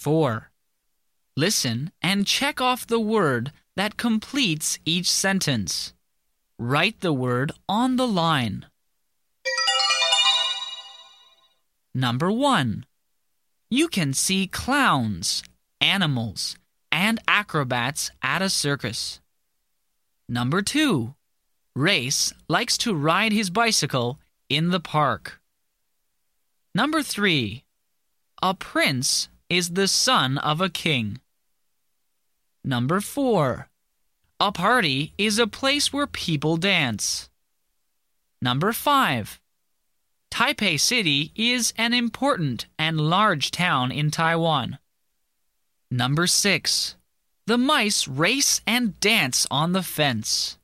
4. Listen and check off the word that completes each sentence. Write the word on the line. Number 1. You can see clowns, animals, and acrobats at a circus. Number 2. Race likes to ride his bicycle in the park. Number 3. A prince is the son of a king. Number 4. A party is a place where people dance. Number 5. Taipei City is an important and large town in Taiwan. Number 6. The mice race and dance on the fence.